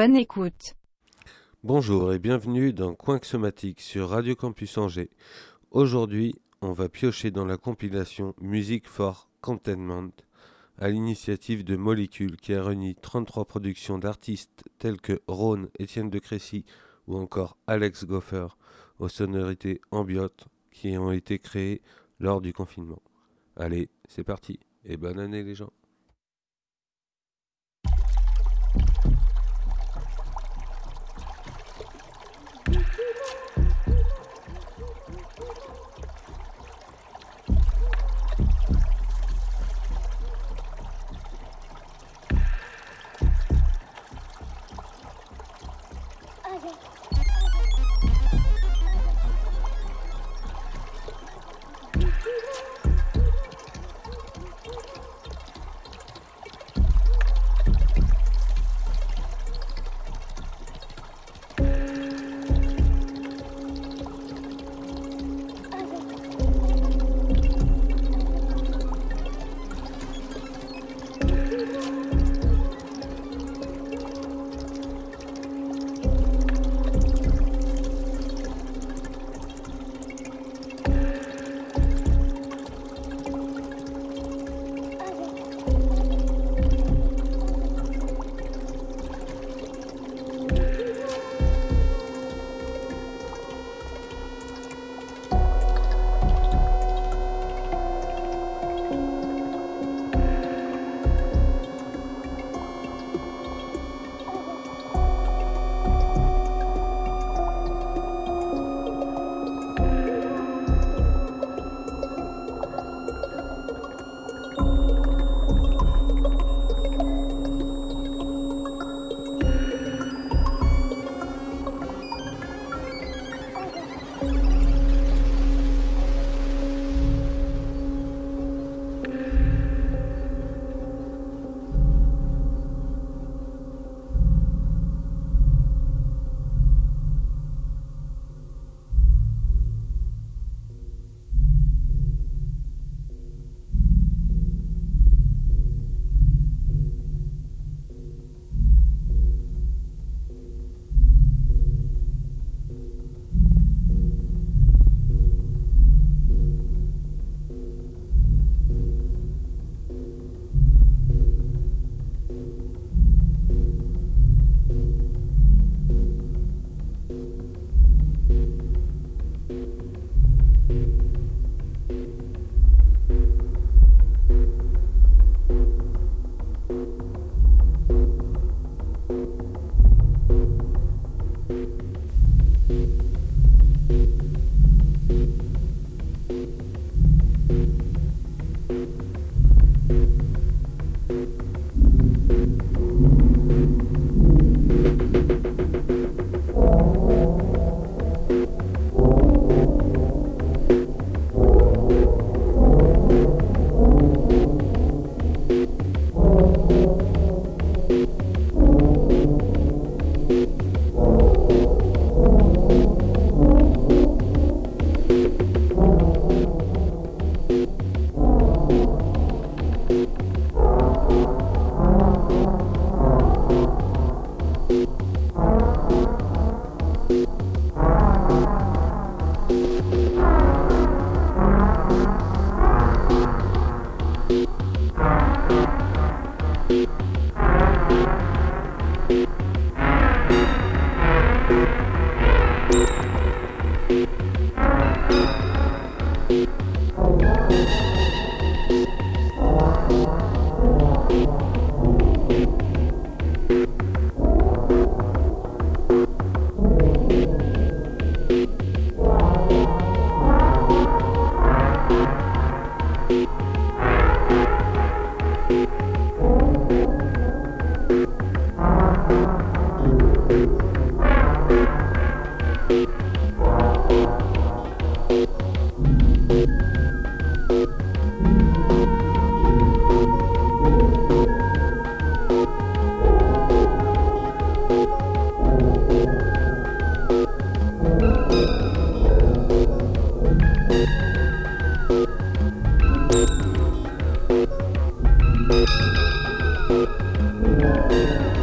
Bonne écoute. Bonjour et bienvenue dans Coin Somatique sur Radio Campus Angers. Aujourd'hui, on va piocher dans la compilation Music for Containment à l'initiative de Molécule qui a réuni 33 productions d'artistes tels que Rhône, Étienne de Crécy ou encore Alex Goffer aux sonorités ambiotes qui ont été créées lors du confinement. Allez, c'est parti et bonne année les gens. Thank you.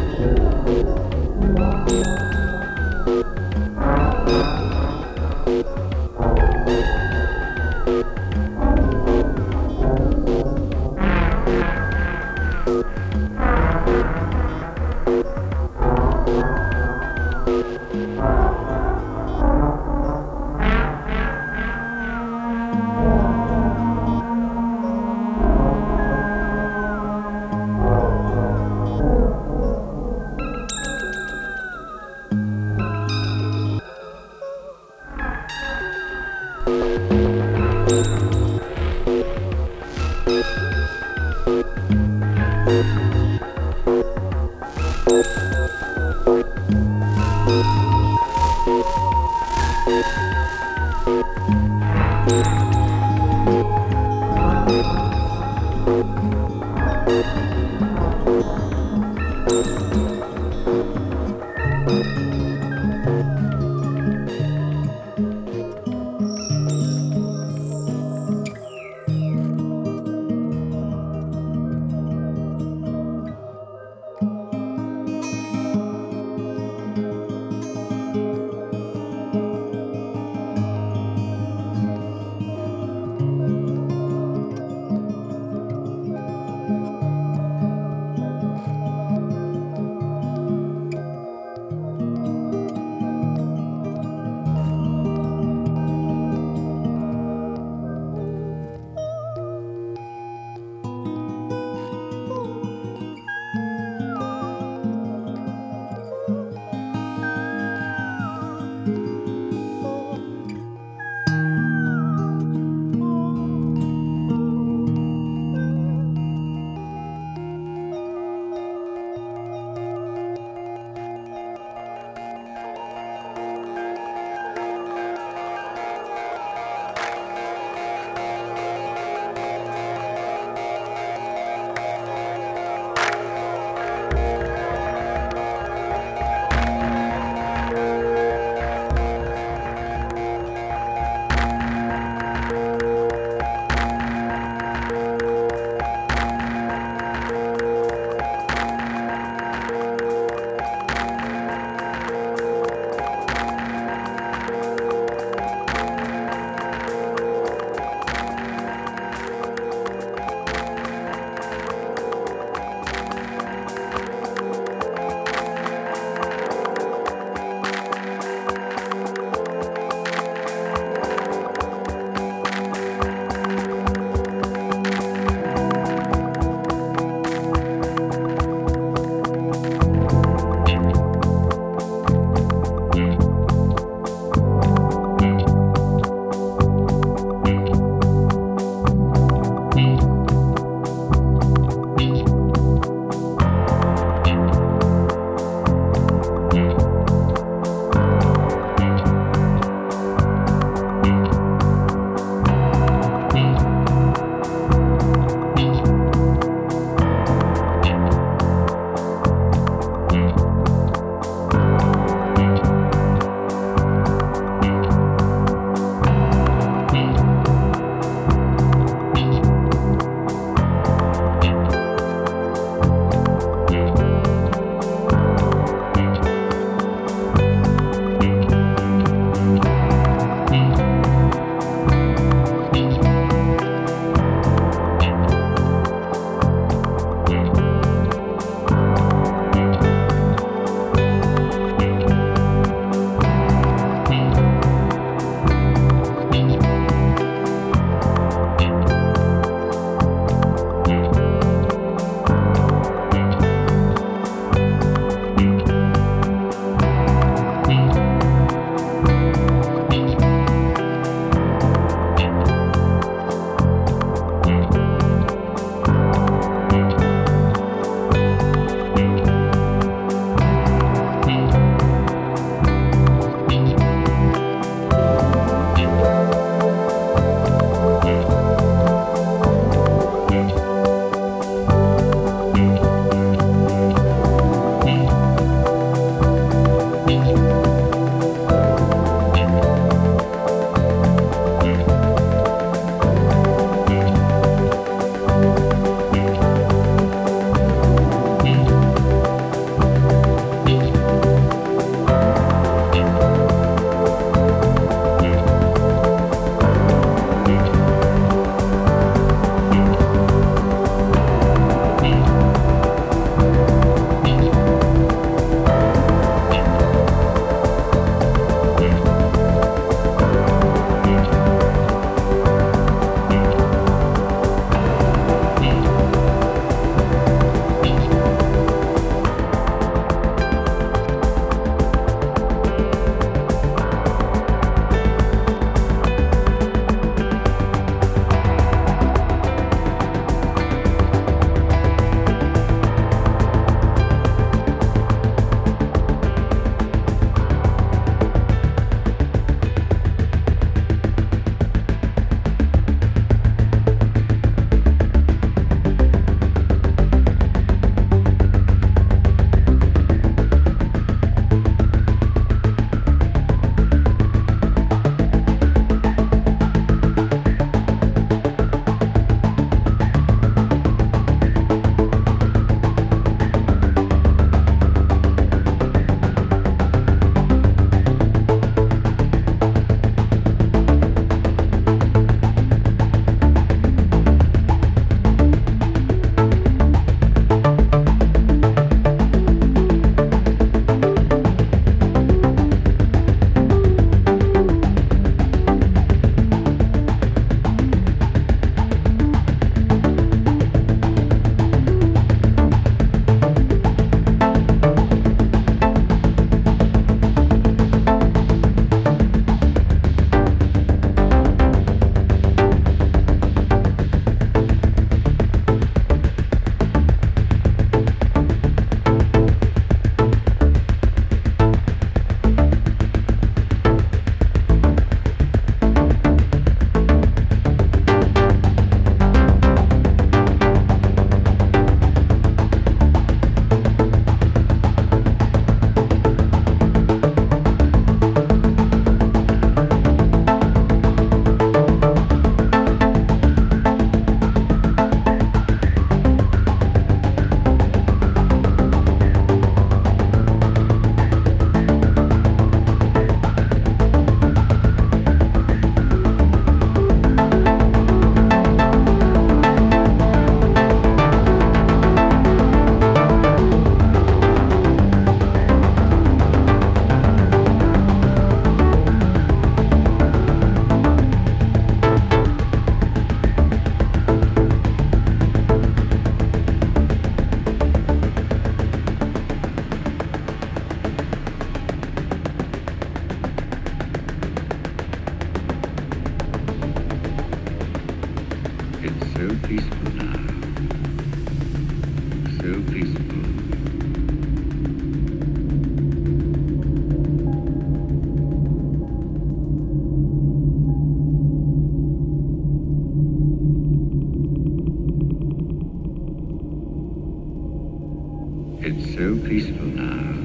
It's so peaceful now.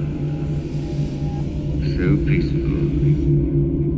So peaceful.